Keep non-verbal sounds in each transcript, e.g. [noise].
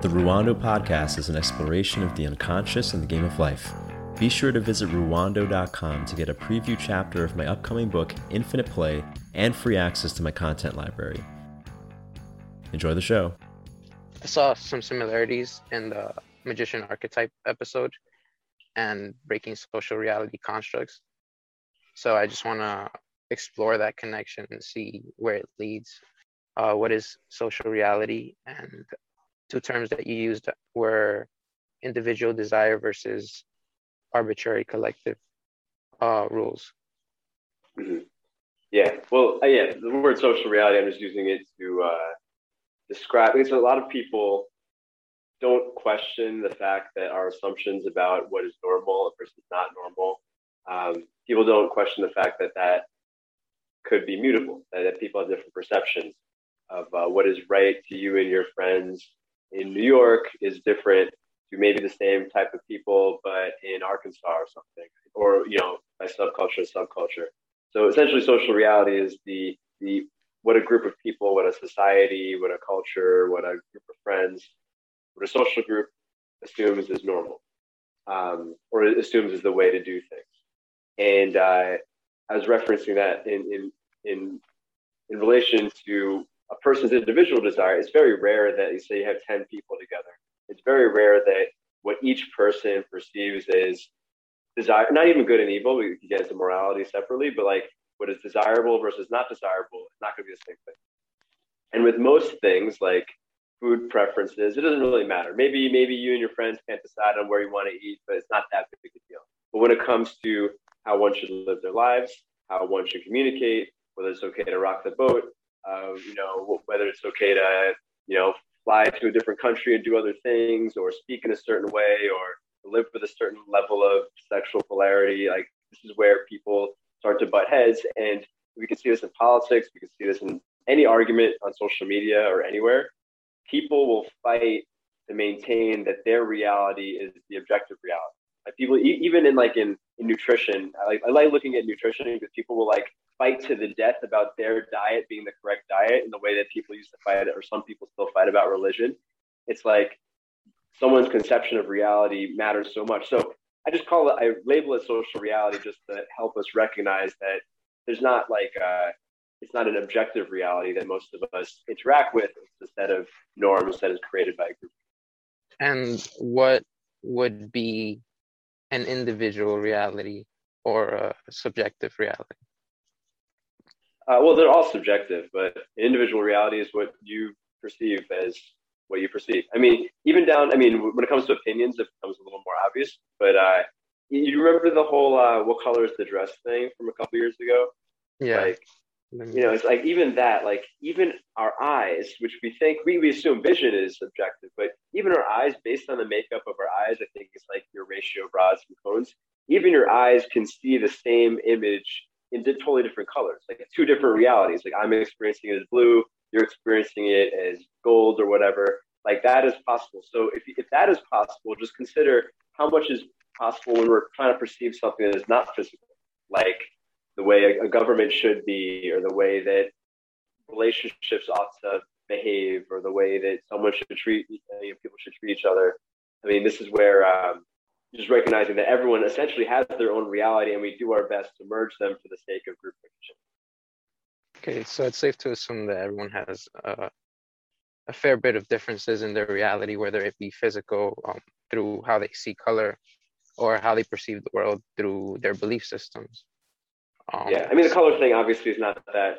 The Ruwando podcast is an exploration of the unconscious and the game of life. Be sure to visit ruwando.com to get a preview chapter of my upcoming book, Infinite Play, and free access to my content library. Enjoy the show. I saw some similarities in the magician archetype episode and breaking social reality constructs. So I just want to explore that connection and see where it leads. Uh, what is social reality? And two terms that you used were individual desire versus arbitrary collective uh, rules. Mm-hmm. Yeah, well, uh, yeah, the word social reality, I'm just using it to uh, describe, because a lot of people don't question the fact that our assumptions about what is normal versus not normal, um, people don't question the fact that that could be mutable, that, that people have different perceptions of uh, what is right to you and your friends in New York is different to maybe the same type of people, but in Arkansas or something, or you know, by subculture subculture. So essentially, social reality is the the what a group of people, what a society, what a culture, what a group of friends, what a social group assumes is normal, um, or assumes is the way to do things. And uh, I was referencing that in in in in relation to a person's individual desire. It's very rare that you say you have ten people together it's very rare that what each person perceives as desire, not even good and evil, we can get into morality separately, but like what is desirable versus not desirable is not going to be the same thing. And with most things like food preferences, it doesn't really matter. Maybe maybe you and your friends can't decide on where you want to eat, but it's not that big a deal. But when it comes to how one should live their lives, how one should communicate, whether it's okay to rock the boat, uh, you know, whether it's okay to, you know, fly to a different country and do other things or speak in a certain way or live with a certain level of sexual polarity like this is where people start to butt heads and we can see this in politics we can see this in any argument on social media or anywhere. People will fight to maintain that their reality is the objective reality. Like people even in like in, in nutrition I like, I like looking at nutrition because people will like fight to the death about their diet being the correct diet in the way that people used to fight it, or some people still fight about religion. It's like someone's conception of reality matters so much. So I just call it, I label it social reality just to help us recognize that there's not like, uh, it's not an objective reality that most of us interact with. It's a set of norms that is created by a group. And what would be an individual reality or a subjective reality? Uh, well, they're all subjective, but individual reality is what you perceive as what you perceive. I mean, even down, I mean, when it comes to opinions, it becomes a little more obvious. But uh, you remember the whole uh, "what color is the dress" thing from a couple years ago? Yeah. Like, you know, it's like even that, like even our eyes, which we think we, we assume vision is subjective, but even our eyes, based on the makeup of our eyes, I think it's like your ratio of rods and cones. Even your eyes can see the same image in totally different colors, like two different realities. Like I'm experiencing it as blue, you're experiencing it as gold or whatever. Like that is possible. So if, if that is possible, just consider how much is possible when we're trying to perceive something that is not physical, like the way a, a government should be, or the way that relationships ought to behave, or the way that someone should treat you know, people should treat each other. I mean, this is where um, just recognizing that everyone essentially has their own reality and we do our best to merge them for the sake of group recognition. Okay, so it's safe to assume that everyone has uh, a fair bit of differences in their reality, whether it be physical um, through how they see color or how they perceive the world through their belief systems. Um, yeah, I mean, the color thing obviously is not that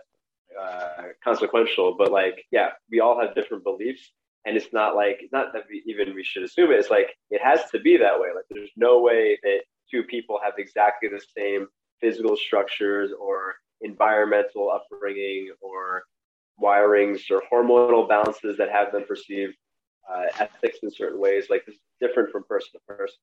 uh, consequential, but like, yeah, we all have different beliefs and it's not like it's not that we, even we should assume it it's like it has to be that way. Like there's no way that two people have exactly the same physical structures or environmental upbringing or wirings or hormonal balances that have them perceive uh, ethics in certain ways. Like this is different from person to person.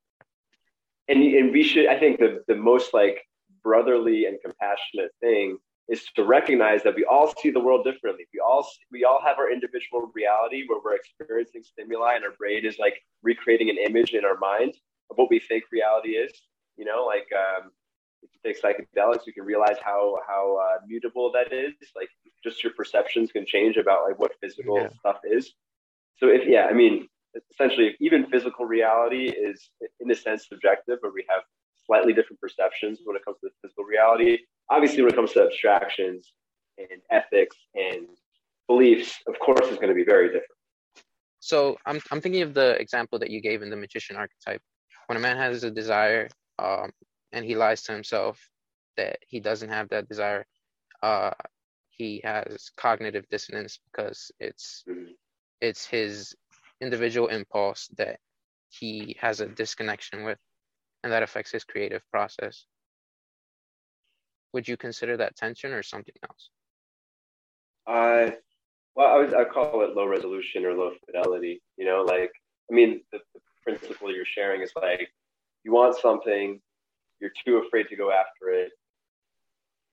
And, and we should i think the, the most like brotherly and compassionate thing is to recognize that we all see the world differently. We all we all have our individual reality where we're experiencing stimuli, and our brain is like recreating an image in our mind of what we think reality is. You know, like um, if you take psychedelics, you can realize how how uh, mutable that is. Like just your perceptions can change about like what physical yeah. stuff is. So if yeah, I mean, essentially even physical reality is in a sense subjective, but we have slightly different perceptions when it comes to physical reality. Obviously, when it comes to abstractions and ethics and beliefs, of course, is going to be very different. So I'm I'm thinking of the example that you gave in the magician archetype. When a man has a desire, um, and he lies to himself that he doesn't have that desire, uh, he has cognitive dissonance because it's Mhm. it's his individual impulse that he has a disconnection with, and that affects his creative process. Would you consider that tension or something else? Uh, well, I would I call it low resolution or low fidelity. You know, like I mean, the, the principle you're sharing is like you want something, you're too afraid to go after it.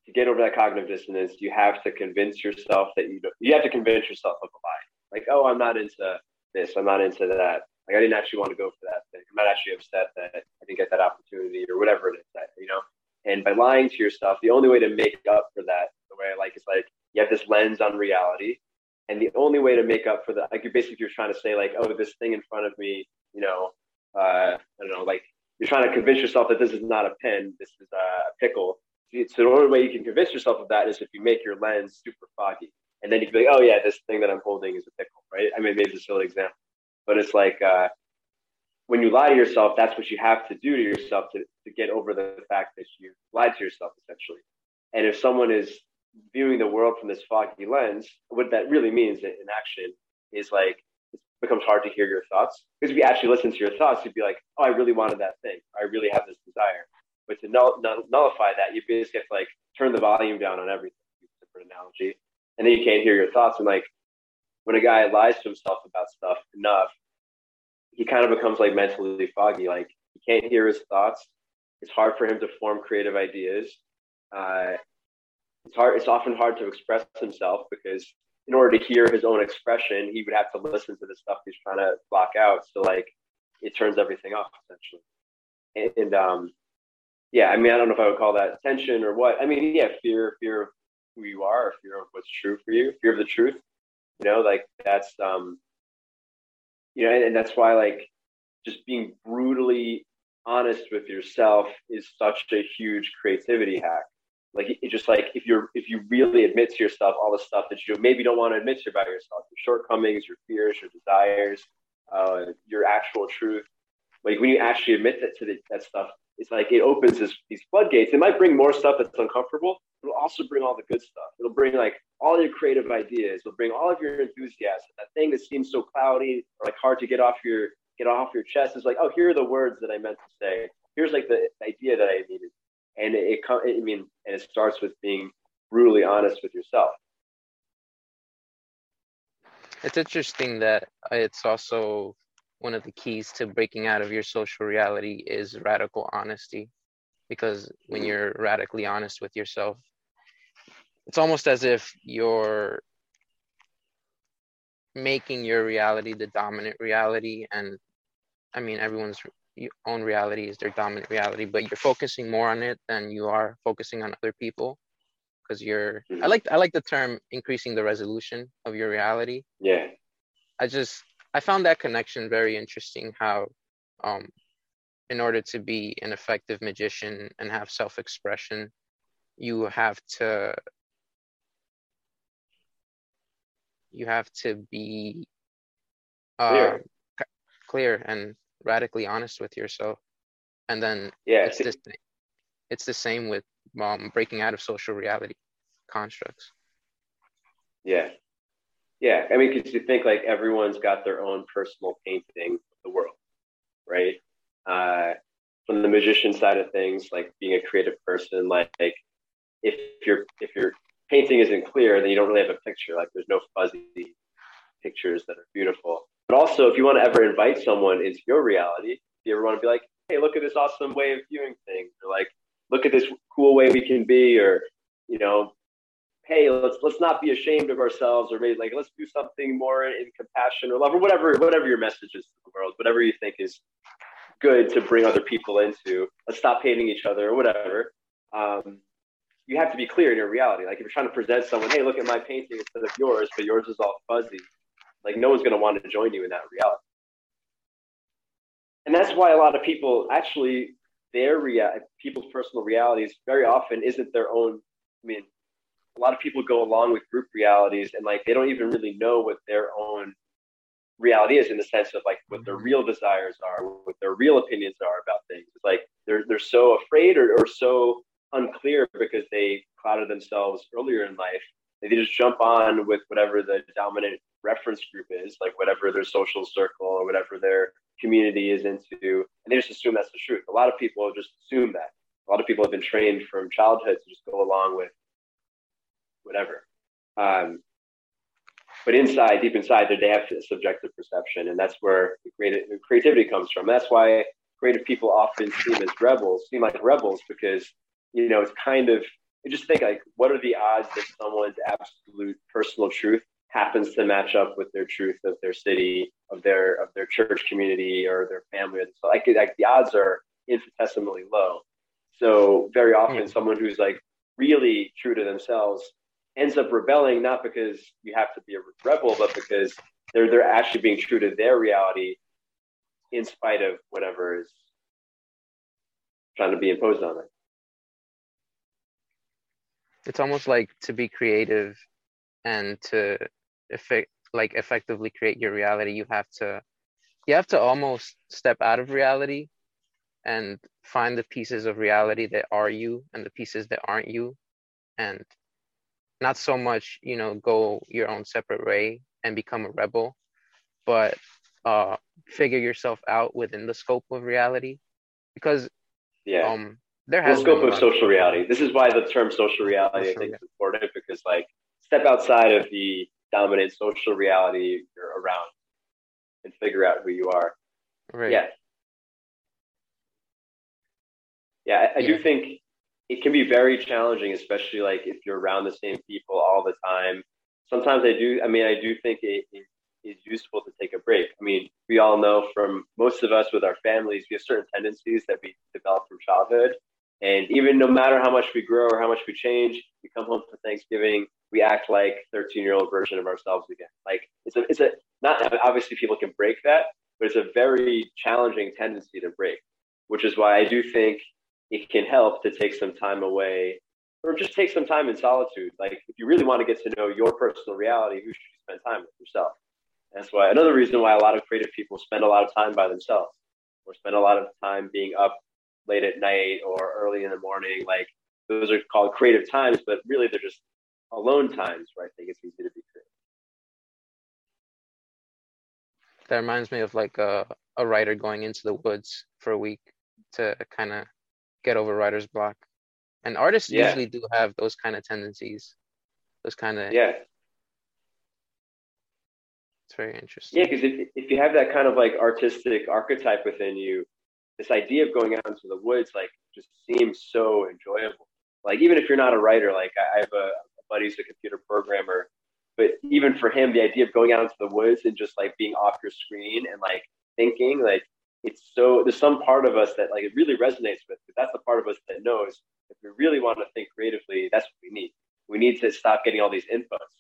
To get over that cognitive dissonance, you have to convince yourself that you you have to convince yourself of a lie. Like, oh, I'm not into this. I'm not into that. Like, I didn't actually want to go for that thing. I'm not actually upset that I didn't get that opportunity or whatever it is that you know. And by lying to yourself, the only way to make up for that, the way I like, is like you have this lens on reality, and the only way to make up for that, like you're basically you're trying to say like, oh, this thing in front of me, you know, uh, I don't know, like you're trying to convince yourself that this is not a pen, this is a pickle. So the only way you can convince yourself of that is if you make your lens super foggy, and then you can be like, oh yeah, this thing that I'm holding is a pickle, right? I mean, maybe it's a silly example, but it's like uh, when you lie to yourself, that's what you have to do to yourself to, to get over the fact that you lied to yourself, essentially. And if someone is viewing the world from this foggy lens, what that really means in action is like it becomes hard to hear your thoughts. Because if you actually listen to your thoughts, you'd be like, oh, I really wanted that thing. I really have this desire. But to null- nullify that, you basically have to like turn the volume down on everything, an analogy. And then you can't hear your thoughts. And like when a guy lies to himself about stuff enough, he kind of becomes like mentally foggy. Like he can't hear his thoughts. It's hard for him to form creative ideas. Uh, it's hard. It's often hard to express himself because in order to hear his own expression, he would have to listen to the stuff he's trying to block out. So like it turns everything off essentially. And, and um, yeah, I mean, I don't know if I would call that tension or what. I mean, yeah, fear, fear of who you are, fear of what's true for you, fear of the truth. You know, like that's um, you know, and, and that's why like just being brutally honest with yourself is such a huge creativity hack. Like it just like if you're if you really admit to yourself all the stuff that you maybe don't want to admit to about yourself your shortcomings your fears your desires uh, your actual truth like when you actually admit that to the, that stuff it's like it opens this, these floodgates. It might bring more stuff that's uncomfortable it'll also bring all the good stuff. It'll bring like all your creative ideas. It'll bring all of your enthusiasm. That thing that seems so cloudy or like hard to get off your get off your chest is like oh here are the words that i meant to say. Here's like the idea that i needed. And it, it I mean, and it starts with being brutally honest with yourself. It's interesting that it's also one of the keys to breaking out of your social reality is radical honesty, because when Mhm. you're radically honest with yourself, it's almost as if you're making your reality the dominant reality and i mean everyone's own reality is their dominant reality but you're focusing more on it than you are focusing on other people because you're i Mhm. like i like the term increasing the resolution of your reality Yeah, i just i found that connection very interesting how um in order to be an effective magician and have self-expression you have to you have to be uh, Clear. c- clear and radically honest with yourself and then yeah, it's the sa- it's the same with um, breaking out of social reality constructs yeah, yeah. I mean, because you think like everyone's got their own personal painting of the world, right? Uh, from the magician side of things, like being a creative person, like, like if your if your painting isn't clear, then you don't really have a picture. Like there's no fuzzy pictures that are beautiful. But also, if you want to ever invite someone into your reality, if you ever want to be like, hey, look at this awesome way of viewing things, or like, look at this cool way we can be, or you know, hey, let's let's not be ashamed of ourselves, or maybe like let's do something more in compassion or love, or whatever whatever your message is to the world, whatever you think is good to bring other people into. Let's stop hating each other or whatever. Um, you have to be clear in your reality. Like if you're trying to present someone, hey, look at my painting instead of yours, but yours is all fuzzy. Like no one's going to want to join you in that reality. and that's why a lot of people actually their rea- people's personal realities very often isn't their own. I mean, a lot of people go along with group realities and like they don't even really know what their own reality is in the sense of like what their real desires are, what their real opinions are about things. It's like they're they're so afraid or, or so unclear because they clouded themselves earlier in life. They just jump on with whatever the dominant reference group is, like whatever their social circle or whatever their community is into, and they just assume that's the truth. A lot of people just assume that. A lot of people have been trained from childhood to just go along with whatever. Um, but inside, deep inside, they they have subjective perception, and that's where the creative, creativity comes from. That's why creative people often seem as rebels, seem like rebels, because you know it's kind of you just think like, what are the odds that someone's absolute personal truth happens to match up with their truth of their city, of their of their church community, or their family? So like, like the odds are infinitesimally low. So very often, mm. someone who's like really true to themselves ends up rebelling not because you have to be a rebel, but because they're they're actually being true to their reality in spite of whatever is trying to be imposed on them. It's almost like to be creative and to effect like effectively create your reality, you have to you have to almost step out of reality and find the pieces of reality that are you and the pieces that aren't you. And not so much you know go your own separate way and become a rebel but uh figure yourself out within the scope of reality. Because yeah. um there has the scope of social reality this is why the term social reality social i think is important because like step outside of the dominant social reality you're around and figure out who you are right yeah yeah i, I yeah. do think it can be very challenging, especially like if you're around the same people all the time. Sometimes I do. I mean, I do think it, it is useful to take a break. I mean, we all know from most of us with our families, we have certain tendencies that we develop from childhood. And even no matter how much we grow or how much we change, we come home for Thanksgiving, we act like 13 year old version of ourselves again. Like it's a, it's a, not obviously people can break that, but it's a very challenging tendency to break, which is why I do think it can help to take some time away or just take some time in solitude. Like if you really want to get to know your personal reality, who should you spend time with yourself? That's why another reason why a lot of creative people spend a lot of time by themselves or spend a lot of time being up late at night or early in the morning. Like those are called creative times, but really they're just alone times where I think it's easy to be creative. That reminds me of like a, a writer going into the woods for a week to kind of get over writer's block. And artists yeah. usually do have those kind of tendencies. Those kind of yeah. It's very interesting. Yeah, because if if you have that kind of like artistic archetype within you, this idea of going out into the woods like just seems so enjoyable. Like even if you're not a writer, like I have a, a buddy who's a computer programmer, but even for him, the idea of going out into the woods and just like being off your screen and like thinking, like it's so there's some part of us that like it really resonates with that's the part of us that knows if we really want to think creatively that's what we need. We need to stop getting all these inputs.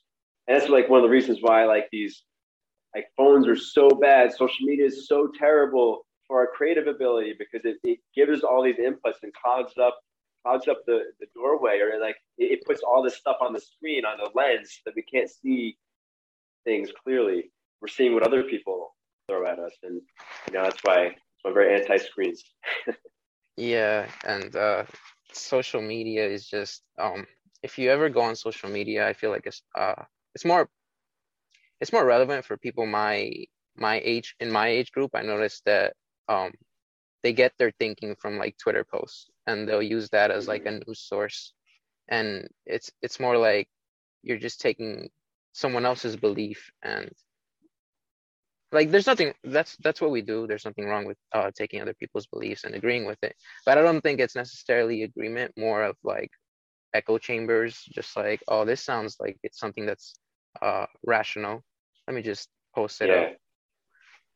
And that's like one of the reasons why like these like phones are so bad. Social media is so terrible for our creative ability because it, it gives us all these inputs and clouds up clogs up the, the doorway or like it, it puts all this stuff on the screen on the lens that we can't see things clearly we're seeing what other people throw at us, and you know that's why I'm very anti-screens. [laughs] yeah, and uh, social media is just um, if you ever go on social media, I feel like it's uh, it's more it's more relevant for people my my age in my age group. I noticed that um, they get their thinking from like Twitter posts, and they'll use that as like a news source, and it's it's more like you're just taking someone else's belief and like there's nothing that's that's what we do. There's nothing wrong with uh, taking other people's beliefs and agreeing with it. But i don't think it's necessarily agreement more of like echo chambers just like oh this sounds like it's something that's uh rational. Let me just post it yeah. up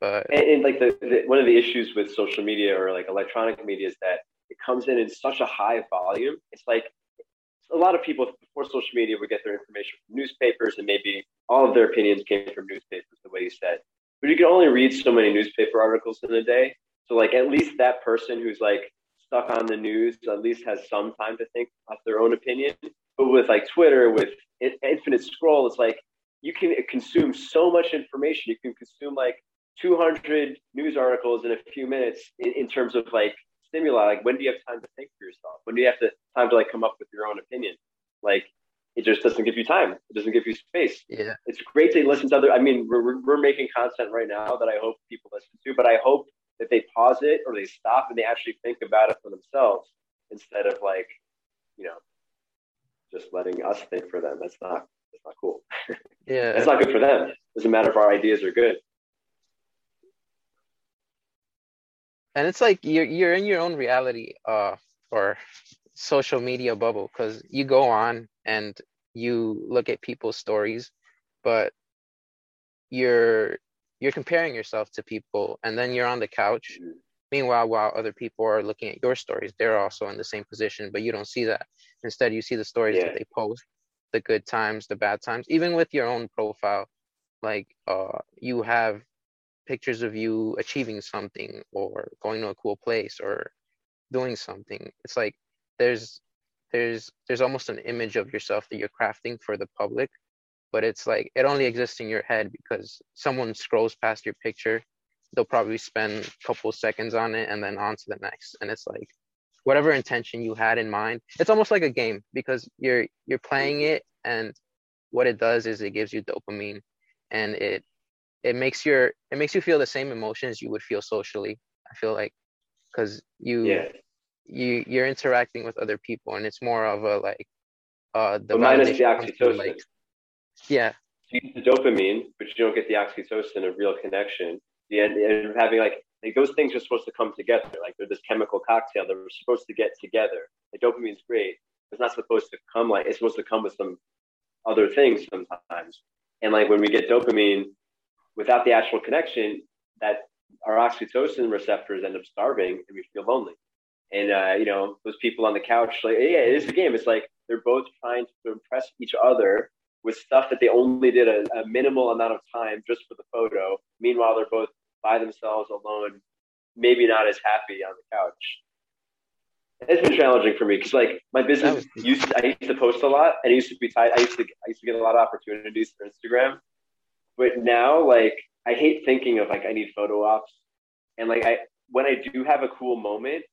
but and, and like the, the, one of the issues with social media or like electronic media is that it comes in in such a high volume it's like a lot of people before social media would get their information from newspapers and maybe all of their opinions came from newspapers the way you said but you can only read so many newspaper articles in a day. So like at least that person who's like stuck on the news at least has some time to think of their own opinion. But with like Twitter, with infinite scroll, it's like you can consume so much information. You can consume like 200 news articles in a few minutes in, in terms of like stimuli. Like when do you have time to think for yourself? When do you have to time to like come up with your own opinion? Like it just doesn't give you time. It doesn't give you space. Yeah. It's great to listen to other. I mean, we're, we're making content right now that I hope people listen to, but I hope that they pause it or they stop and they actually think about it for themselves instead of like, you know, just letting us think for them. That's not that's not cool. [laughs] Yeah. It's not good for them. It doesn't matter if our ideas are good. And it's like you're you're in your own reality uh or social media bubble because you go on and you look at people's stories, but you're you're comparing yourself to people and then you're on the couch. Meanwhile while other people are looking at your stories they're also in the same position but you don't see that. Instead you see the stories Yeah. that they post the good times the bad times even with your own profile. Like uh you have pictures of you achieving something or going to a cool place or doing something. It's like there's there's there's almost an image of yourself that you're crafting for the public but it's like it only exists in your head because someone scrolls past your picture they'll probably spend a couple seconds on it and then on to the next. And it's like whatever intention you had in mind it's almost like a game because you're you're playing it and what it does is it gives you dopamine and it it makes your it makes you feel the same emotions you would feel socially i feel like because you Yeah. you you're interacting with other people and it's more of a like uh the But minus the validation comes through, oxytocin. like yeah you get the dopamine, but you don't get the oxytocin of real connection. The end, of having like, like those things are supposed to come together. Like they're this chemical cocktail that we're supposed to get together. The dopamine's great. It's not supposed to come like it's supposed to come with some other things sometimes. And like when we get dopamine without the actual connection, that our oxytocin receptors end up starving and we feel lonely. And uh, you know, those people on the couch, like yeah, it is a game. It's like they're both trying to impress each other with stuff that they only did a, a minimal amount of time just for the photo. Meanwhile, they're both by themselves, alone, maybe not as happy on the couch. It's been challenging for me because, like, my business was- used to, I used to post a lot, and it used to be tight. I used to I used to get a lot of opportunities for Instagram, but now, like, I hate thinking of like I need photo ops, and like I when I do have a cool moment,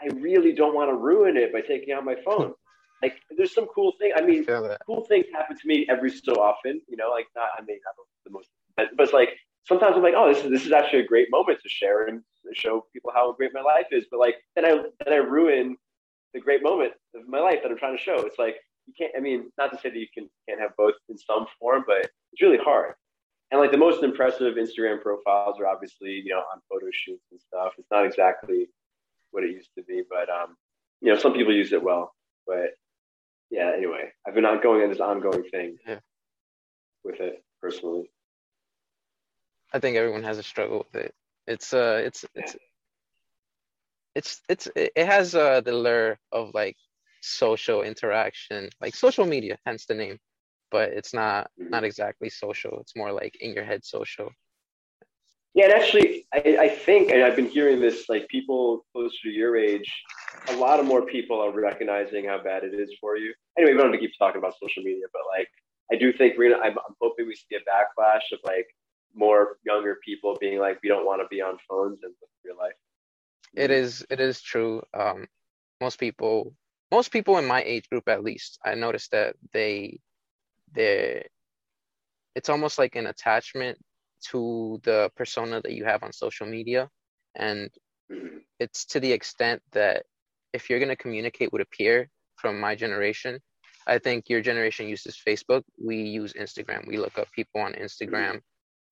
I really don't want to ruin it by taking out my phone. like, there's some cool thing. I mean, that cool things happen to me every so often. You know, like not I mean not the most, but, but like sometimes I'm like, oh, this is this is actually a great moment to share and show people how great my life is. But like then I then I ruin the great moment of my life that I'm trying to show. It's like you can't. I mean, not to say that you can can't have both in some form, but it's really hard. And like the most impressive Instagram profiles are obviously you know on photo shoots and stuff. It's not exactly what it used to be, but um, you know some people use it well. But yeah, anyway, I've been on going on this ongoing thing Yeah. with it personally. I think everyone has a struggle with it. It's uh it's it's it's it's it it has uh the lure of like social interaction, like social media, hence the name. But it's not not exactly social. It's more like in your head social. Yeah, and actually, I, I think, and I've been hearing this, like people closer to your age, a lot of more people are recognizing how bad it is for you. Anyway, we don't have to keep talking about social media, but like, I do think we're gonna. I'm, I'm hoping we see a backlash of like more younger people being like, we don't want to be on phones and live real life. It is it is true. Um most people most people in my age group at least, I noticed that they they it's almost like an attachment to the persona that you have on social media. And it's to the extent that if you're going to communicate with a peer from my generation i think your generation uses facebook. We use instagram. We look up people on instagram.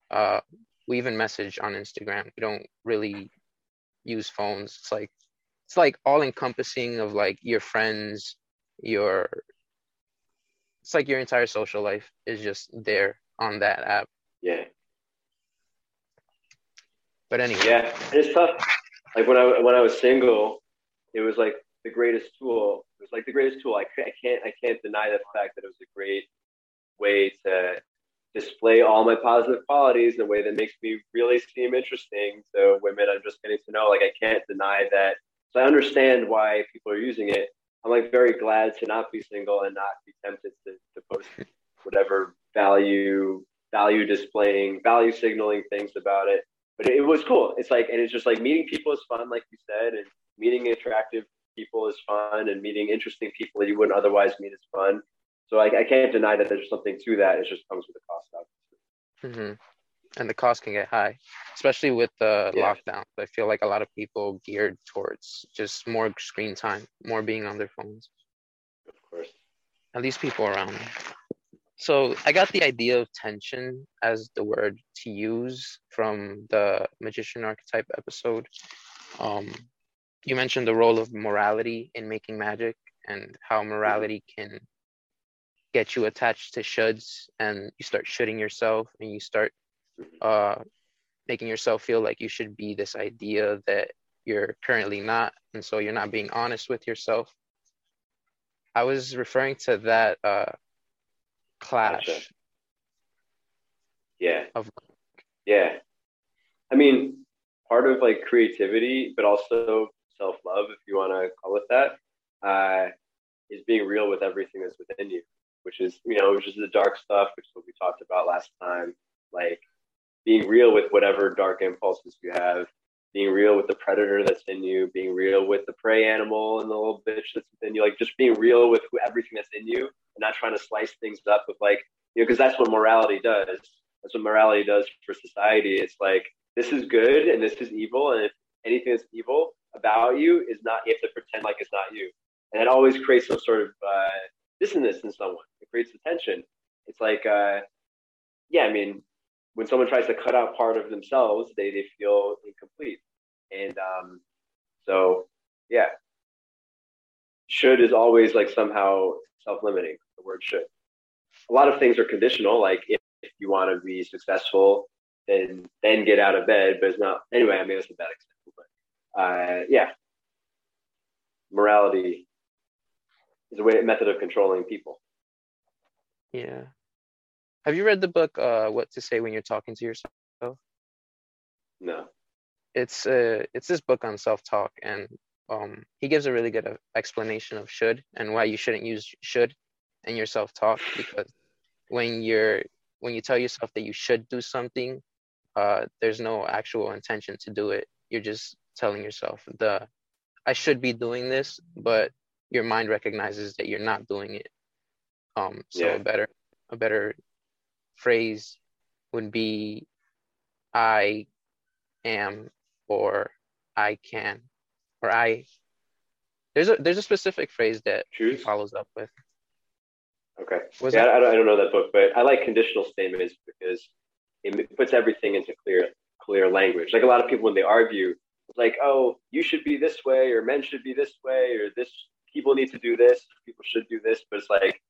Uh, we even message on instagram. We don't really use phones. It's like it's like all encompassing of like your friends your it's like your entire social life is just there on that app Yeah, but anyway yeah, and it's tough. Like when I when I was single, it was like the greatest tool. It was like the greatest tool. I, I can't I can't deny the fact that it was a great way to display all my positive qualities in a way that makes me really seem interesting to women I'm just getting to know. Like I can't deny that. So I understand why people are using it. I'm like very glad to not be single and not be tempted to, to post whatever value value displaying value signaling things about it. But it, was cool. It's like and it's just like meeting people is fun, like you said, and meeting attractive people is fun, and meeting interesting people that you wouldn't otherwise meet is fun. So I, I can't deny that there's something to that. It just comes with a cost, obviously. Mm-hmm. And the cost can get high, especially with the yeah. lockdown. I feel like a lot of people geared towards just more screen time, more being on their phones. Of course. At least people around me. So I got the idea of tension as the word to use from the magician archetype episode. Um, you mentioned the role of morality in making magic and how morality can get you attached to shoulds and you start shoulding yourself and you start uh, making yourself feel like you should be this idea that you're currently not and so you're not being honest with yourself i was referring to that uh, clash gotcha. yeah of yeah i mean part of like creativity but also self-love if you want to call it that uh, is being real with everything that's within you which is you know which is the dark stuff, which is what we talked about last time. Like being real with whatever dark impulses you have, being real with the predator that's in you, being real with the prey animal and the little bitch that's within you, like just being real with everything that's in you and not trying to slice things up with like, you know, because that's what morality does. That's what morality does for society. It's like, this is good and this is evil. And if anything that's evil about you is not, you have to pretend like it's not you. And it always creates some sort of uh, dissonance in someone. It creates the tension. It's like, uh, yeah, I mean, when someone tries to cut out part of themselves, they, they feel incomplete. And um, so, yeah, should is always like somehow self limiting, the word should. A lot of things are conditional, like if, if you want to be successful, then then get out of bed, but it's not. Anyway, I mean, it's a bad example, but uh, yeah, morality is a way method of controlling people. Yeah. Have you read the book uh, What to Say When You're Talking to Yourself? No. It's uh it's this book on self-talk and um he gives a really good uh, explanation of should and why you shouldn't use should in your self-talk because when you're when you tell yourself that you should do something uh there's no actual intention to do it you're just telling yourself the I should be doing this but your mind recognizes that you're not doing it. Um, so yeah. a better a better phrase would be I am or I can or I there's a there's a specific phrase that Choose. follows up with. Okay. Was yeah, I don't, I don't know that book, but I like conditional statements because it puts everything into clear clear language. Like a lot of people when they argue, it's like, oh, you should be this way, or men should be this way, or this people need to do this, people should do this, but it's like,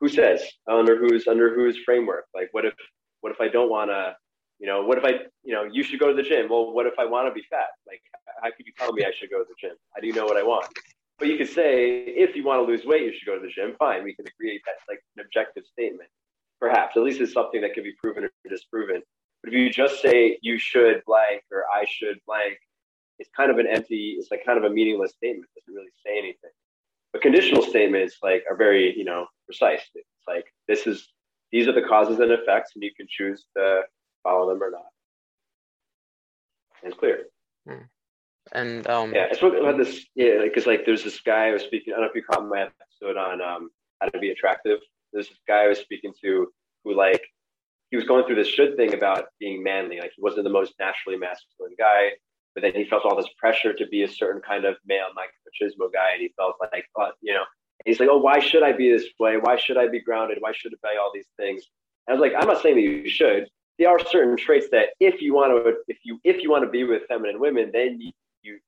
who says under whose under whose framework? Like, what if what if I don't want to, you know, what if I, you know, you should go to the gym. Well, what if I want to be fat? Like, how could you tell me I should go to the gym? How do you know what I want? But you could say, if you want to lose weight, you should go to the gym. Fine, we can agree that's like an objective statement. Perhaps at least it's something that can be proven or disproven. But if you just say you should blank or I should blank, it's kind of an empty, it's like kind of a meaningless statement. It doesn't really say anything. But conditional statements like are very, you know, precise. It's like this is these are the causes and effects, and you can choose to follow them or not. And it's clear. Hmm. And um, yeah, I spoke about this. Yeah, because like, like there's this guy I was speaking. I don't know if you caught my episode on um, how to be attractive. There's this guy I was speaking to who like he was going through this should thing about being manly. Like he wasn't the most naturally masculine guy but then he felt all this pressure to be a certain kind of male like Machismo guy, and he felt like, oh, you know, he's like, oh, why should I be this way? Why should I be grounded? Why should I be all these things? And I was like, I'm not saying that you should. There are certain traits that if you want to, if you if you want to be with feminine women, then you,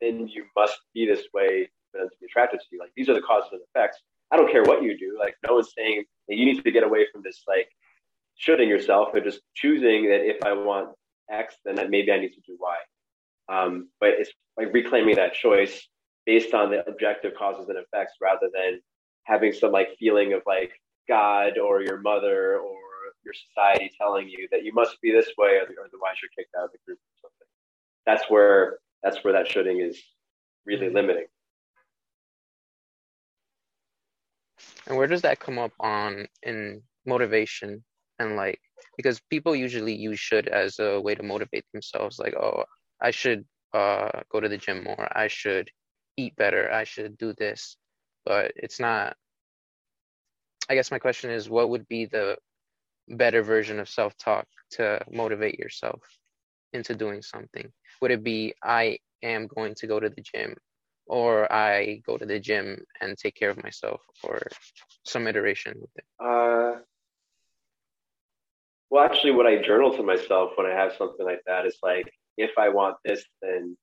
then you must be this way for them to be attracted to you. Like these are the causes and effects. I don't care what you do. Like no one's saying that you need to get away from this like shoulding yourself, but just choosing that if I want X, then maybe I need to do Y. Um, but it's like reclaiming that choice based on the objective causes and effects rather than having some like feeling of like God or your mother or your society telling you that you must be this way, or otherwise you're kicked out of the group or something. That's where that's where that shoulding is really mm-hmm. limiting. And where does that come up on in motivation and like because people usually use should as a way to motivate themselves like oh I should uh go to the gym more. I should eat better. I should do this. But it's not I guess my question is what would be the better version of self-talk to motivate yourself into doing something? Would it be I am going to go to the gym or I go to the gym and take care of myself or some iteration with it? Uh, well, actually, what I journal to myself when I have something like that is like, if I want this, then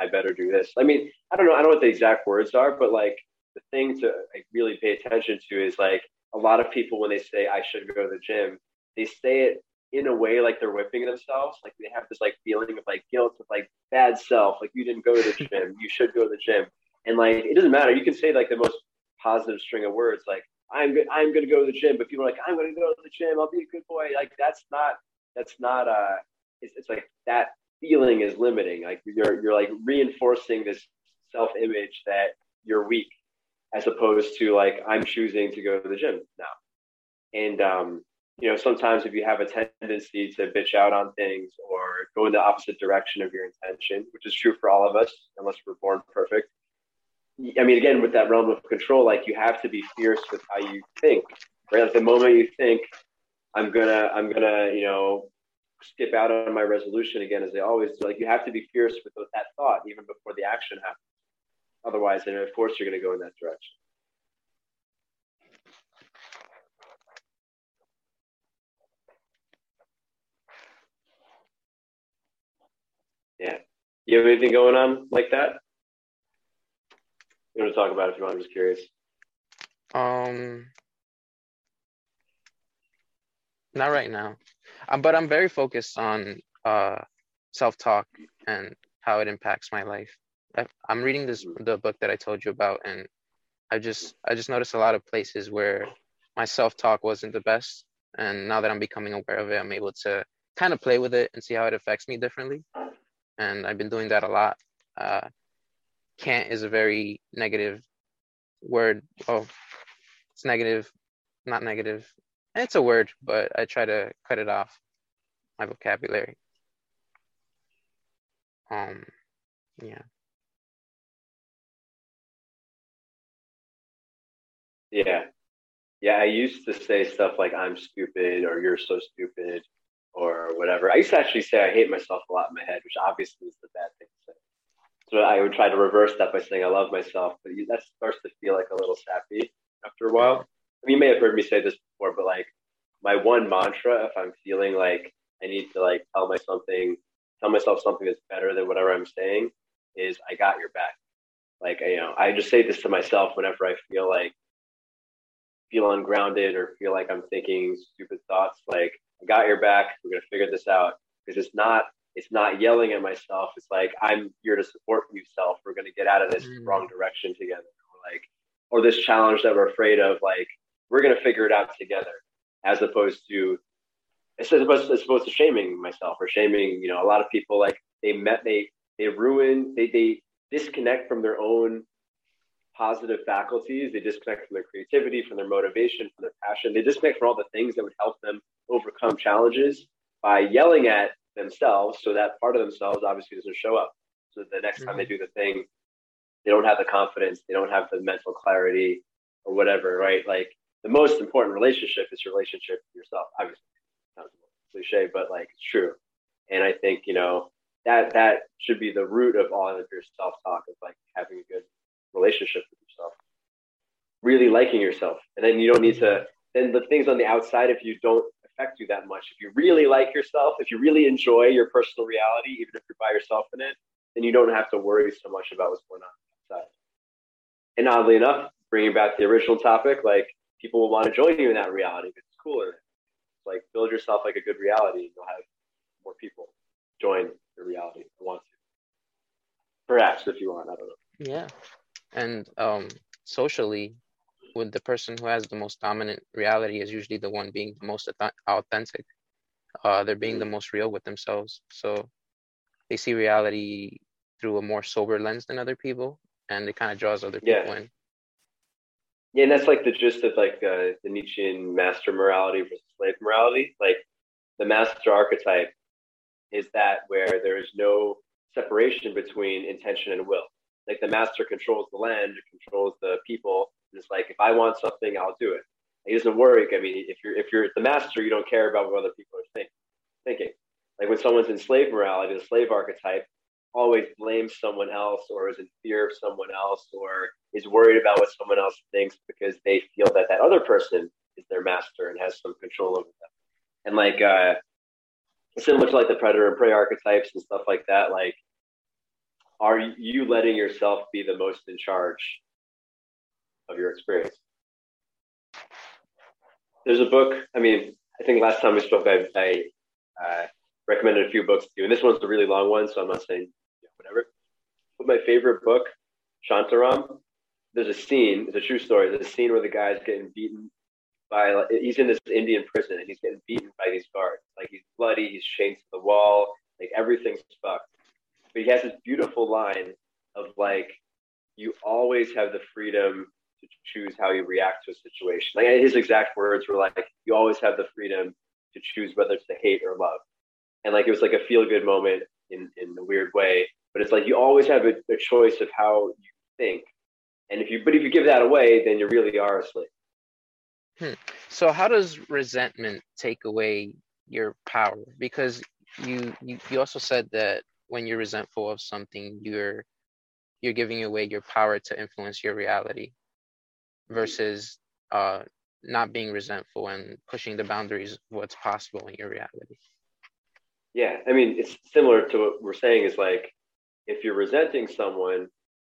I better do this. I mean, I don't know. I don't know what the exact words are, but like the thing to like, really pay attention to is like a lot of people when they say I should go to the gym, they say it in a way like they're whipping themselves. Like they have this like feeling of like guilt of like bad self. Like you didn't go to the [laughs] gym. You should go to the gym. And like it doesn't matter. You can say like the most positive string of words like I'm good. I'm going to go to the gym. But people are like I'm going to go to the gym. I'll be a good boy. Like that's not. That's not. Uh. It's, it's like that feeling is limiting. Like you're you're like reinforcing this self image that you're weak as opposed to like I'm choosing to go to the gym now. And um, you know, sometimes if you have a tendency to bitch out on things or go in the opposite direction of your intention, which is true for all of us, unless we're born perfect. I mean, again, with that realm of control, like you have to be fierce with how you think, right? Like the moment you think, I'm gonna, I'm gonna, you know, skip out on my resolution again, as they always do. Like you have to be fierce with that thought even before the action happens. Otherwise, then of course you're going to go in that direction. Yeah. You have anything going on like that? You want to talk about it if you want? I'm just curious. Um, not right now, um, but I'm very focused on uh self-talk and how it impacts my life. I'm reading this the book that I told you about, and I just I just noticed a lot of places where my self talk wasn't the best, and now that I'm becoming aware of it, I'm able to kind of play with it and see how it affects me differently, and I've been doing that a lot. Uh, can't is a very negative word. Oh, it's negative, not negative. It's a word, but I try to cut it off my vocabulary. Um, yeah. Yeah. Yeah, I used to say stuff like I'm stupid or you're so stupid or whatever. I used to actually say I hate myself a lot in my head, which obviously is the bad thing to say. So I would try to reverse that by saying I love myself, but that starts to feel like a little sappy after a while. I mean, you may have heard me say this before, but like my one mantra, if I'm feeling like I need to like tell myself something, tell myself something that's better than whatever I'm saying, is I got your back. Like you know, I just say this to myself whenever I feel like feel ungrounded or feel like I'm thinking stupid thoughts, like I got your back. We're gonna figure this out because it's not it's not yelling at myself. It's like I'm here to support you, self. We're gonna get out of this mm. wrong direction together, or like or this challenge that we're afraid of. Like we're gonna figure it out together, as opposed to as opposed, it's supposed to shaming myself or shaming. You know, a lot of people like they met they they ruin they they disconnect from their own positive faculties. They disconnect from their creativity, from their motivation, from their passion. They disconnect from all the things that would help them overcome challenges by yelling at themselves. So that part of themselves obviously doesn't show up. So the next mm-hmm. time they mm-hmm. do the thing, they don't have the confidence, they don't have the mental clarity or whatever, right? Like the most important relationship is your relationship with yourself. Obviously, sounds cliche, but like it's true. And I think, you know, that that should be the root of all of your self talk of like having a good relationship with yourself, really liking yourself. And then you don't need to, then the things on the outside, if you don't affect you that much, if you really like yourself, if you really enjoy your personal reality, even if you're by yourself in it, then you don't have to worry so much about what's going on outside. And oddly enough, bringing back the original topic, like people will want to join you in that reality because it's cooler. Like build yourself like a good reality, and you'll have more people join your reality if you want to. Perhaps if you want, I don't know. Yeah and um, socially with the person who has the most dominant reality is usually the one being the most authentic. Uh, they're being the most real with themselves. So they see reality through a more sober lens than other people, and it kind of draws other people yeah. in. Yeah, and that's like the gist of like uh, the Nietzschean master morality versus slave morality. Like the master archetype is that where there is no separation between intention and will. Like the master controls the land, controls the people, and it's like if I want something, I'll do it. He doesn't worry. I mean, if you're if you're the master, you don't care about what other people are think, thinking. Like when someone's in slave morality, the slave archetype always blames someone else or is in fear of someone else or is worried about what someone else thinks because they feel that that other person is their master and has some control over them. And like uh, similar to like the predator and prey archetypes and stuff like that, like are you letting yourself be the most in charge of your experience? There's a book. I mean, I think last time we spoke, I, I uh, recommended a few books to you, and this one's a really long one, so I'm not saying. But my favorite book, Shantaram, there's a scene. It's a true story. There's a scene where the guy's getting beaten by. He's in this Indian prison, and he's getting beaten by these guards. Like he's bloody. He's chained to the wall. Like everything's fucked. But he has this beautiful line of like, you always have the freedom to choose how you react to a situation. Like his exact words were like, you always have the freedom to choose whether to hate or love and like it was like a feel good moment in in a weird way. But it's like you always have a, a choice of how you think, and if you but if you give that away, then you really are a slave. Hmm. So how does resentment take away your power? Because you, you you also said that when you're resentful of something, you're you're giving away your power to influence your reality versus uh, not being resentful and pushing the boundaries of what's possible in your reality. Yeah, I mean, it's similar to what we're saying is like if you're resenting someone,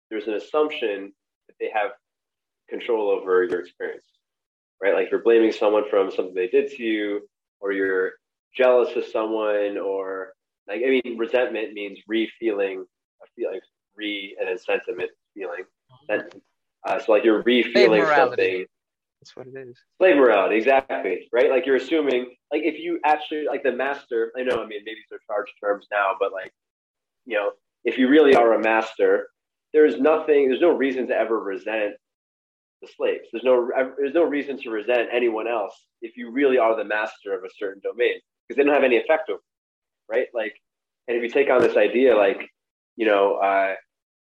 there's an assumption that they have control over your experience, right? Like you're blaming someone from something they did to you, or you're jealous of someone, or like, I mean, resentment means re-feeling a feeling, re and then sentiment feeling. Uh, so like you're re-feeling something that's what it is. Slave morality, exactly. Right? Like you're assuming, like if you actually like the master. I know. I mean, maybe these are charged terms now, but like, you know, if you really are a master, there's nothing. There's no reason to ever resent the slaves. There's no. There's no reason to resent anyone else if you really are the master of a certain domain because they don't have any effect over. Right? Like, and if you take on this idea, like, you know, uh,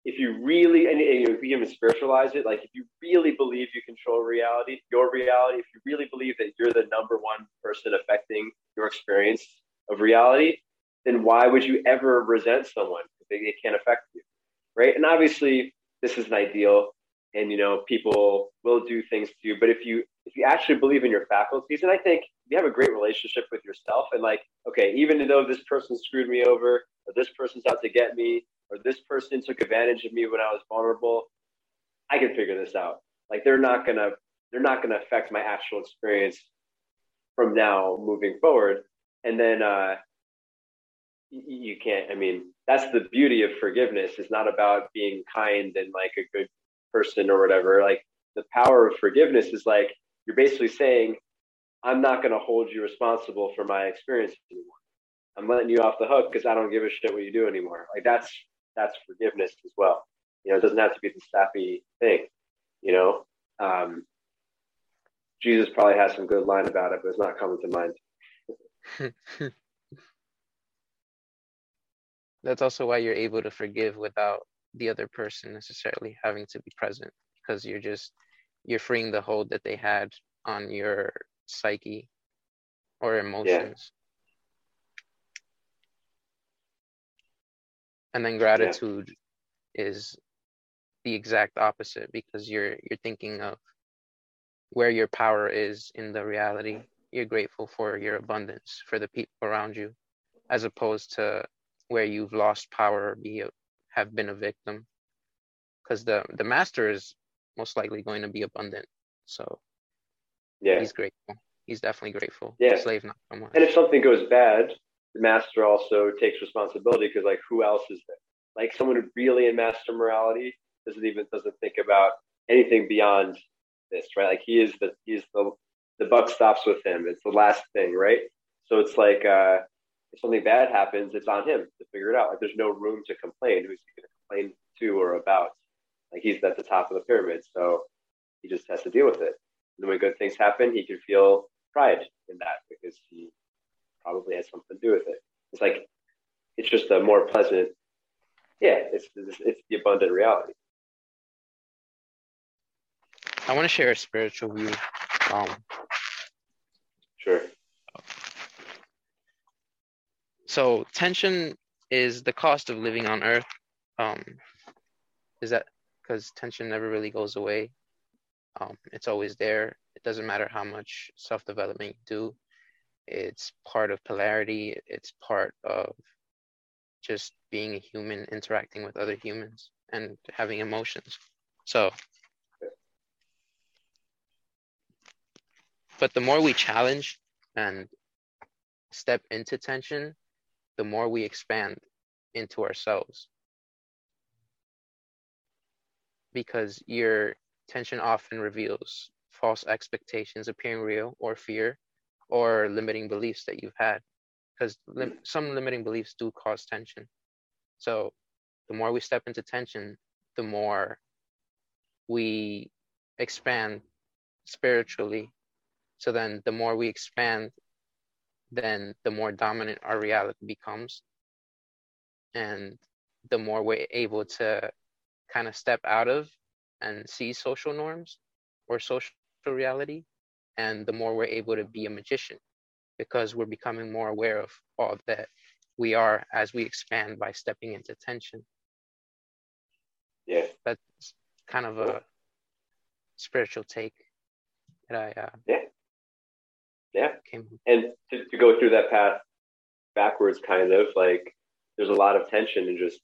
if you really and, and if you even spiritualize it like if you really believe you control reality your reality if you really believe that you're the number one person affecting your experience of reality then why would you ever resent someone they, they can't affect you right and obviously this is an ideal and you know people will do things to you but if you if you actually believe in your faculties and i think you have a great relationship with yourself and like okay even though this person screwed me over or this person's out to get me or this person took advantage of me when I was vulnerable, I can figure this out. Like they're not gonna they're not gonna affect my actual experience from now moving forward. And then uh, you can't. I mean, that's the beauty of forgiveness. It's not about being kind and like a good person or whatever. Like the power of forgiveness is like you're basically saying, I'm not going to hold you responsible for my experience anymore. I'm letting you off the hook because I don't give a shit what you do anymore. Like that's that's forgiveness as well. You know, it doesn't have to be the sappy thing. You know, um, Jesus probably has some good line about it, but it's not coming to mind. [laughs] that's also why you're able to forgive without the other person necessarily having to be present because you're just you're freeing the hold that they had on your psyche or emotions yeah. and then gratitude yeah. is the exact opposite because you're you're thinking of where your power is in the reality you're grateful for your abundance for the people around you as opposed to where you've lost power or be a, have been a victim because the the master is most likely going to be abundant so yeah he's grateful he's definitely grateful yeah slave not so much and if something goes bad the master also takes responsibility because like who else is there? Like someone who really in master morality doesn't even doesn't think about anything beyond this, right? Like he is the he's the the buck stops with him. It's the last thing, right? So it's like uh, if something bad happens, it's on him to figure it out. Like there's no room to complain. Who's he going to complain to or about? Like he's at the top of the pyramid, so he just has to deal with it. And when good things happen, he can feel pride in that because he probably has something to do with it. It's like it's just a more pleasant. Yeah, it's it's, it's the abundant reality. I want to share a spiritual view. Um, sure. So tension is the cost of living on Earth. Um, is that because tension never really goes away? Um, it's always there. It doesn't matter how much self development you do. It's part of polarity. It's part of just being a human, interacting with other humans, and having emotions. So, but the more we challenge and step into tension, the more we expand into ourselves. Because your tension often reveals false expectations appearing real or fear or limiting beliefs that you've had. Because lim- some limiting beliefs do cause tension. So the more we step into tension, the more we expand spiritually. So then the more we expand then the more dominant our reality becomes. And the more we're able to kind of step out of and see social norms or social reality, and the more we're able to be a magician because we're becoming more aware of all that we are as we expand by stepping into tension. Yeah. That's kind of a spiritual take that I uh, yeah. Yeah. Came. And to, to go through that path backwards, kind of like there's a lot of tension in just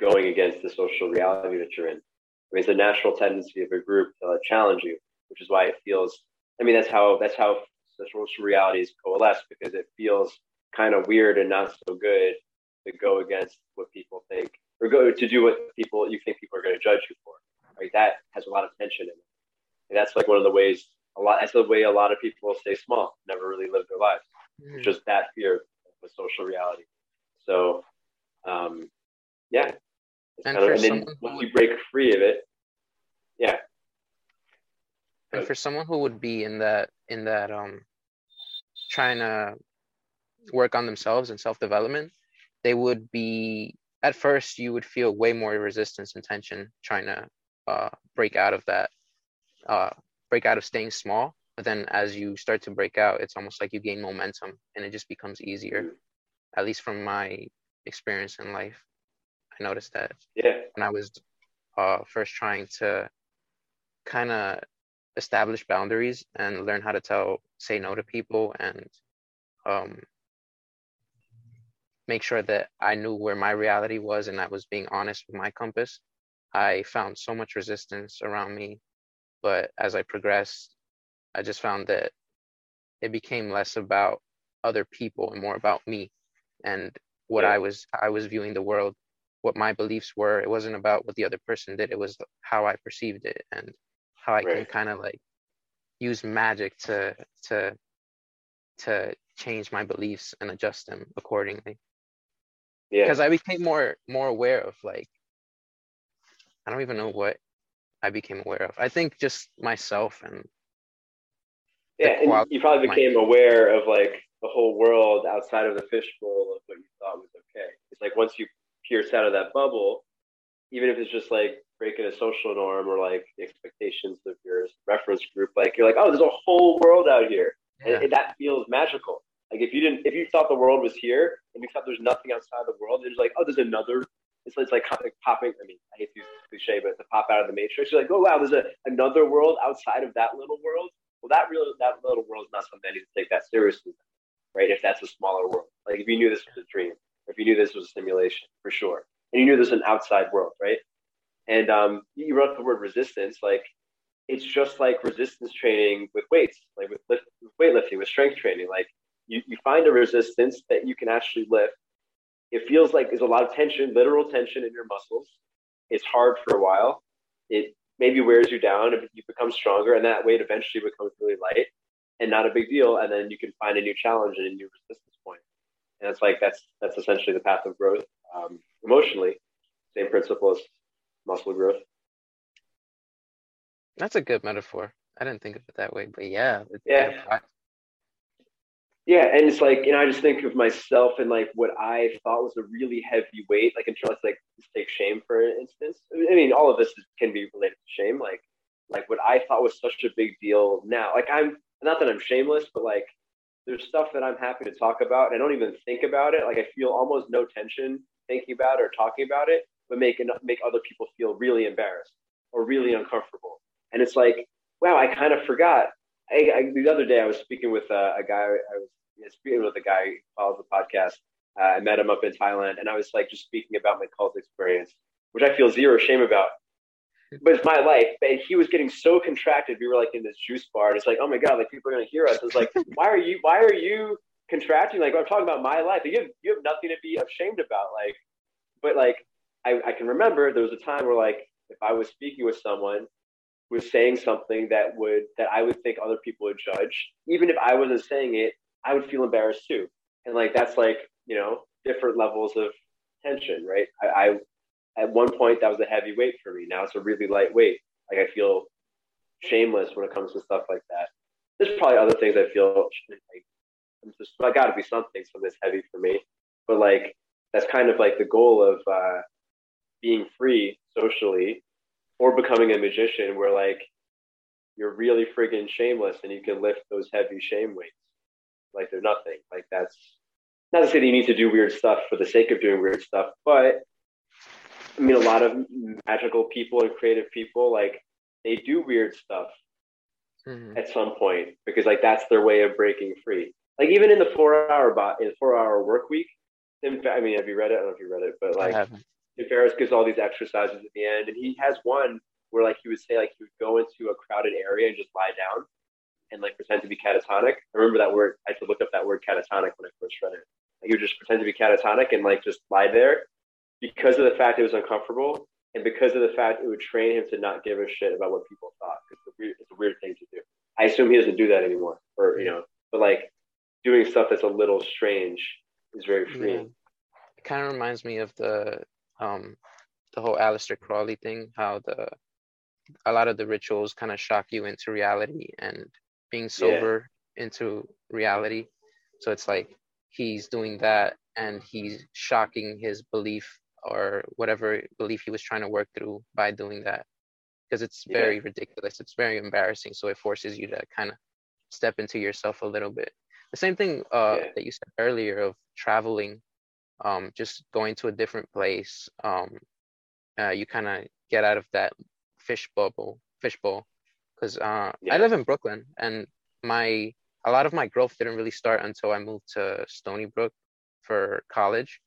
going against the social reality that you're in. I mean, it's a natural tendency of a group to challenge you, which is why it feels. I mean, that's how that's how social realities coalesce because it feels kind of weird and not so good to go against what people think or go to do what people you think people are going to judge you for. Right? That has a lot of tension in it, and that's like one of the ways a lot. That's the way a lot of people stay small, never really live their lives. Mm. Just that fear of social reality. So, um, yeah. And, of, and then once you break free of it, yeah. And for someone who would be in that in that um trying to work on themselves and self development, they would be at first you would feel way more resistance and tension trying to uh, break out of that uh, break out of staying small but then as you start to break out it's almost like you gain momentum and it just becomes easier. At least from my experience in life i noticed that yeah. when i was uh, first trying to kind of establish boundaries and learn how to tell say no to people and um, make sure that i knew where my reality was and i was being honest with my compass i found so much resistance around me but as I progressed, I just found that it became less about other people and more about me and what yeah. I was I was viewing the world, what my beliefs were. It wasn't about what the other person did. It was how I perceived it and how I right. can kind of like use magic to to to change my beliefs and adjust them accordingly. Yeah. Because I became more more aware of like I don't even know what I became aware of. I think just myself and yeah, and you probably became my... aware of like the whole world outside of the fishbowl of what you thought was okay. It's like once you pierce out of that bubble, even if it's just like breaking a social norm or like the expectations of your reference group, like you're like, oh, there's a whole world out here, yeah. and, and that feels magical. Like if you didn't, if you thought the world was here and you thought there's nothing outside of the world, there's like, oh, there's another it's, like popping. I mean, I hate to use cliche, but to pop out of the matrix, you're like, oh wow, there's a, another world outside of that little world. Well, that real that little world is not something I need to take that seriously, right? If that's a smaller world, like if you knew this was a dream, if you knew this was a simulation, for sure, and you knew there's an outside world, right? And um, you wrote the word resistance, like it's just like resistance training with weights, like with, lift, with weightlifting, with strength training. Like you, you find a resistance that you can actually lift it feels like there's a lot of tension, literal tension in your muscles. It's hard for a while. It maybe wears you down you become stronger and that weight eventually becomes really light and not a big deal and then you can find a new challenge and a new resistance point. point and it's like that's that's essentially the path of growth um, emotionally same principle as muscle growth that's a good metaphor i didn't think of it that way but yeah yeah yeah and it's like you know i just think of myself and like what i thought was a really heavy weight like in terms like take shame for instance. I mean all of this can be related to shame like like what i thought was such a big deal now. Like i'm not that i'm shameless but like there's stuff that i'm happy to talk about and i don't even think about it. Like i feel almost no tension thinking about or talking about it but make make other people feel really embarrassed or really uncomfortable. And it's like wow i kind of forgot I, I, the other day I was speaking with uh, a guy. I was speaking with a guy who follows the podcast. Uh, I met him up in Thailand, and I was like just speaking about my cult experience, which I feel zero shame about. But it's my life. And he was getting so contracted. We were like in this juice bar, and it's like, oh my god, like people are gonna hear us. It's like, why are you? Why are you contracting? Like I'm talking about my life. Like, you have you have nothing to be ashamed about. Like, but like I, I can remember there was a time where like if I was speaking with someone was saying something that would that I would think other people would judge, even if I wasn't saying it, I would feel embarrassed too. And like that's like, you know, different levels of tension, right? I, I at one point that was a heavy weight for me. Now it's a really light weight. Like I feel shameless when it comes to stuff like that. There's probably other things I feel like I'm just I gotta be something so this heavy for me. But like that's kind of like the goal of uh, being free socially or becoming a magician where like you're really friggin' shameless and you can lift those heavy shame weights like they're nothing. Like that's not to say that you need to do weird stuff for the sake of doing weird stuff, but I mean, a lot of magical people and creative people, like they do weird stuff mm-hmm. at some point because like that's their way of breaking free. Like even in the four hour bot in the four hour work week, Tim, I mean, have you read it? I don't know if you read it, but like Tim Ferriss gives all these exercises at the end, and he has one where like he would say like he would go into a crowded area and just lie down and like pretend to be catatonic. I remember that word. I had to look up that word catatonic when I first read it. He would just pretend to be catatonic and like just lie there because of the fact it was uncomfortable and because of the fact it would train him to not give a shit about what people thought. It's a weird, it's a weird thing to do. I assume he doesn't do that anymore, or you know, but like doing stuff that's a little strange is very freeing. Yeah. It kind of reminds me of the um the whole Aleister Crowley thing, how the a lot of the rituals kind of shock you into reality and being sober yeah. into reality. So it's like he's doing that and he's shocking his belief or whatever belief he was trying to work through by doing that because it's very yeah. ridiculous. It's very embarrassing. So it forces you to kind of step into yourself a little bit. The same thing uh, yeah. that you said earlier of traveling, um, just going to a different place. Um, uh, you kind of get out of that fish bubble, fishbowl, because uh, yeah. I live in Brooklyn, and my a lot of my growth didn't really start until I moved to Stony Brook for college,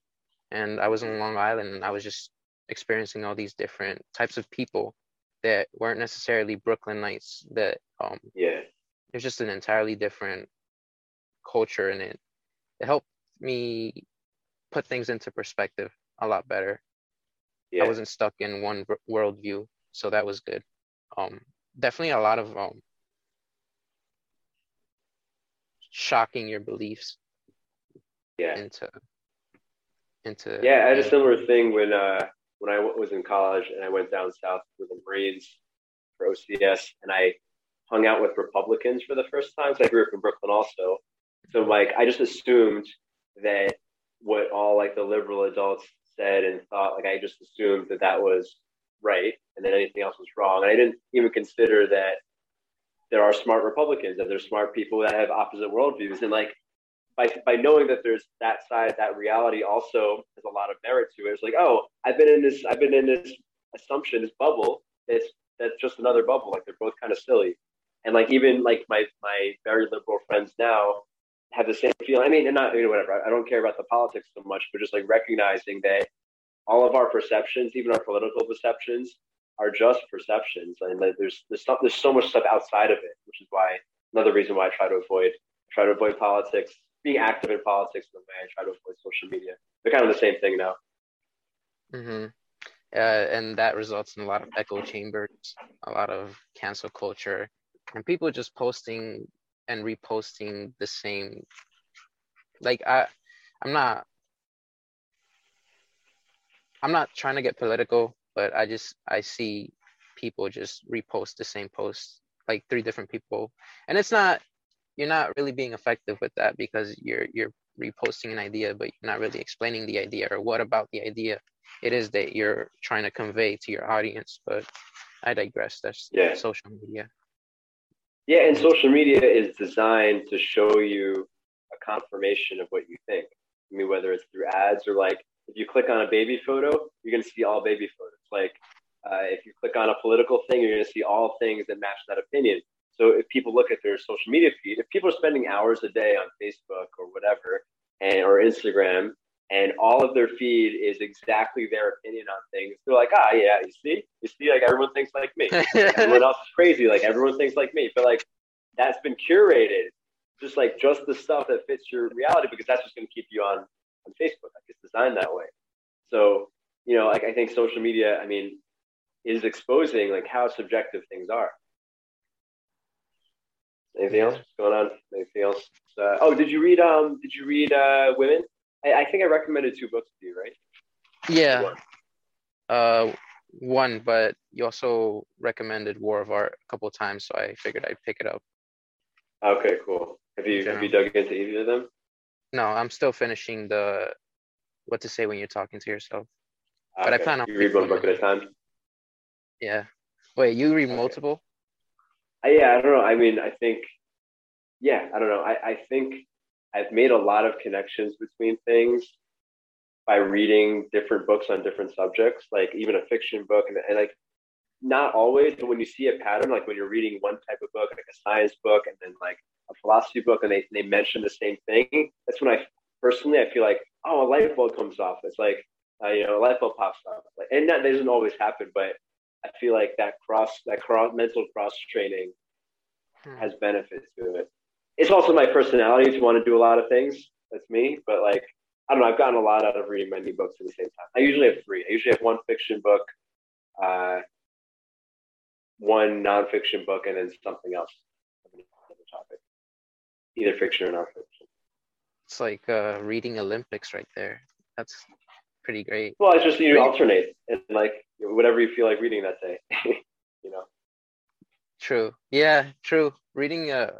and I was in Long Island, and I was just experiencing all these different types of people that weren't necessarily Brooklynites. That um, yeah, there's just an entirely different culture in it. It helped me put things into perspective a lot better. Yeah. I wasn't stuck in one worldview, so that was good. Um, definitely a lot of um, shocking your beliefs yeah into into yeah i had a similar thing when uh when i w- was in college and i went down south with the marines for ocs and i hung out with republicans for the first time so i grew up in brooklyn also so like i just assumed that what all like the liberal adults said and thought like i just assumed that that was right and then anything else was wrong. And I didn't even consider that there are smart Republicans and there's smart people that have opposite worldviews. And like by by knowing that there's that side, that reality also has a lot of merit to it. It's like, oh, I've been in this, I've been in this assumption, this bubble. It's that's just another bubble. Like they're both kind of silly. And like even like my my very liberal friends now have the same feeling. I mean, and not you know whatever. I don't care about the politics so much, but just like recognizing that all of our perceptions, even our political perceptions, are just perceptions, and there's there's stuff there's so much stuff outside of it, which is why another reason why I try to avoid try to avoid politics, being active in politics in a way I try to avoid social media. They're kind of the same thing now. Mm-hmm. uh, and that results in a lot of echo chambers, a lot of cancel culture, and people just posting and reposting the same. Like I, I'm not. I'm not trying to get political, but I just I see people just repost the same post, like three different people, and it's not. You're not really being effective with that because you're you're reposting an idea, but you're not really explaining the idea or what about the idea it is that you're trying to convey to your audience. But I digress. That's yeah. social media. Yeah, and social media is designed to show you a confirmation of what you think. I mean, whether it's through ads or like if you click on a baby photo, you're going to see all baby photos. Like uh, if you click on a political thing, you're going to see all things that match that opinion. So if people look at their social media feed, if people are spending hours a day on Facebook or whatever, and or Instagram, and all of their feed is exactly their opinion on things. They're like, ah, yeah, you see, you see, like everyone thinks like me. [laughs] everyone else is crazy. Like everyone thinks like me, but like that's been curated, just like just the stuff that fits your reality, because that's just going to keep you on on Facebook. Like it's designed that way. So you know, like I think social media, I mean, is exposing like how subjective things are. Anything else going on? Anything else? Uh, oh, did you read? Um, did you read uh, Women? I, I think I recommended two books to you, right? Yeah. One. Uh, one, but you also recommended War of Art a couple of times, so I figured I'd pick it up. Okay, cool. Have you have you dug into either of them? No, I'm still finishing the what to say when you're talking to yourself. Okay. But I plan on you read one book at a time. Yeah. Wait, you read okay. multiple? Uh, yeah, I don't know. I mean, I think, yeah, I don't know. I, I think I've made a lot of connections between things by reading different books on different subjects, like even a fiction book, and, and like not always, but when you see a pattern, like when you're reading one type of book, like a science book, and then like a philosophy book, and they, they mention the same thing, that's when I personally I feel like, oh, a light bulb comes off. It's like, uh, you know, a light bulb pops up, like, and that doesn't always happen, but I feel like that cross, that cross mental cross training hmm. has benefits to it it's also my personality to want to do a lot of things. That's me. But like, I don't know. I've gotten a lot out of reading many books at the same time. I usually have three. I usually have one fiction book, uh, one nonfiction book, and then something else. Topic, either fiction or nonfiction. It's like uh, reading Olympics right there. That's pretty great. Well, it's just you alternate and like whatever you feel like reading that day. [laughs] you know. True. Yeah. True. Reading uh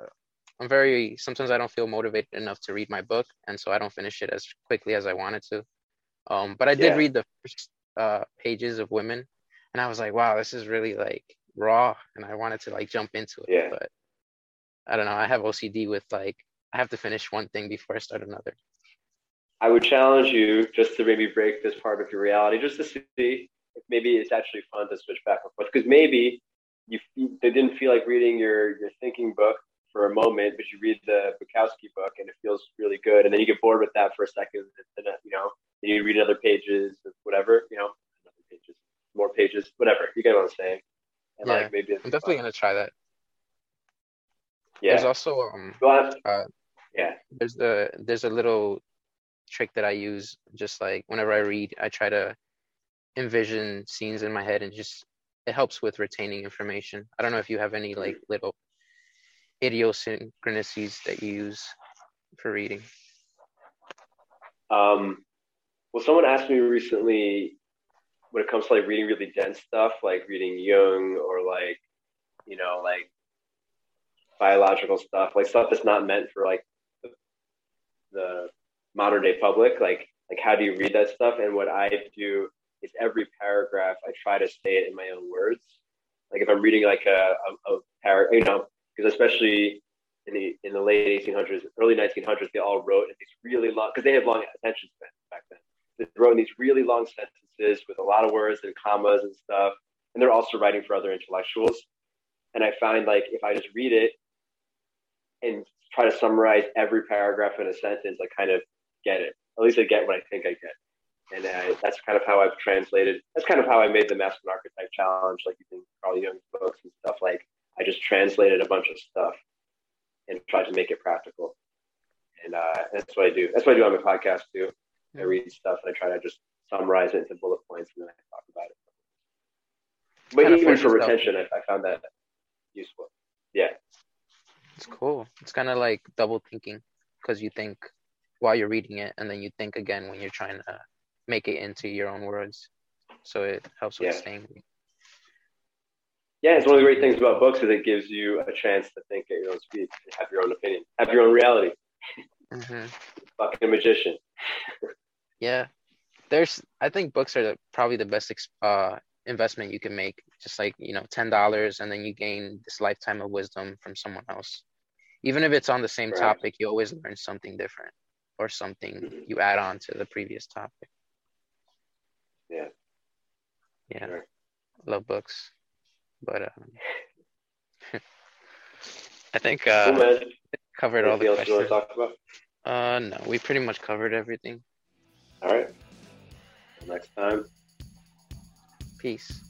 I'm very sometimes I don't feel motivated enough to read my book, and so I don't finish it as quickly as I wanted to. Um, but I did yeah. read the first uh, pages of Women, and I was like, wow, this is really like raw, and I wanted to like jump into it. Yeah. But I don't know. I have OCD with like I have to finish one thing before I start another. I would challenge you just to maybe break this part of your reality, just to see if maybe it's actually fun to switch back and forth. Because maybe you they didn't feel like reading your your thinking book for a moment, but you read the Bukowski book and it feels really good, and then you get bored with that for a second, and then you know, then you read other pages, whatever, you know, pages, more pages, whatever. You get what I'm saying? And yeah, like maybe I'm definitely fun. gonna try that. Yeah. There's also um, uh, yeah. There's the there's a little trick that I use. Just like whenever I read, I try to envision scenes in my head and just it helps with retaining information. I don't know if you have any like little idiosyncrasies that you use for reading? Um, well, someone asked me recently when it comes to like reading really dense stuff, like reading Jung or like, you know, like biological stuff, like stuff that's not meant for like the, the modern day public. Like, like how do you read that stuff? And what I do is every paragraph I try to say it in my own words. Like if I'm reading like a, a, a paragraph, you know, because especially in the in the late 1800s, early 1900s, they all wrote in these really long because they had long attention spans back then. They wrote in these really long sentences with a lot of words and commas and stuff, and they're also writing for other intellectuals. And I find like if I just read it and try to summarize every paragraph in a sentence, I kind of get it. At least I get what I think I get. And I, that's kind of how I've translated. That's kind of how I made the masculine archetype challenge, like think Carl Jung's books and stuff. Like I just translated a bunch of stuff and tried to make it practical. And uh, that's what I do. That's what I do on my podcast too. I read stuff and I try to just summarize it into bullet points and then I talk about it. but Kinda even for yourself. retention, I, I found that useful. Yeah, It's cool. It's kind of like double thinking because you think while you're reading it, and then you think again when you're trying to make it into your own words. So it helps with Yeah. staying. Yeah. It's one of the great things about books is it gives you a chance to think at your own speed, and have your own opinion, have your own reality. hmm Fucking magician. Yeah, there's. I think books are the, probably the best uh, investment you can make. Just like you know, ten dollars, and then you gain this lifetime of wisdom from someone else. Even if it's on the same Right. topic, you always learn something different or something Mhm. you add on to the previous topic. Yeah. Yeah, Sure. love books, but um, [laughs] I think uh, man. covered all the else you want questions. to talk about? Uh, no, we pretty much covered everything. All right. Till next time. Peace.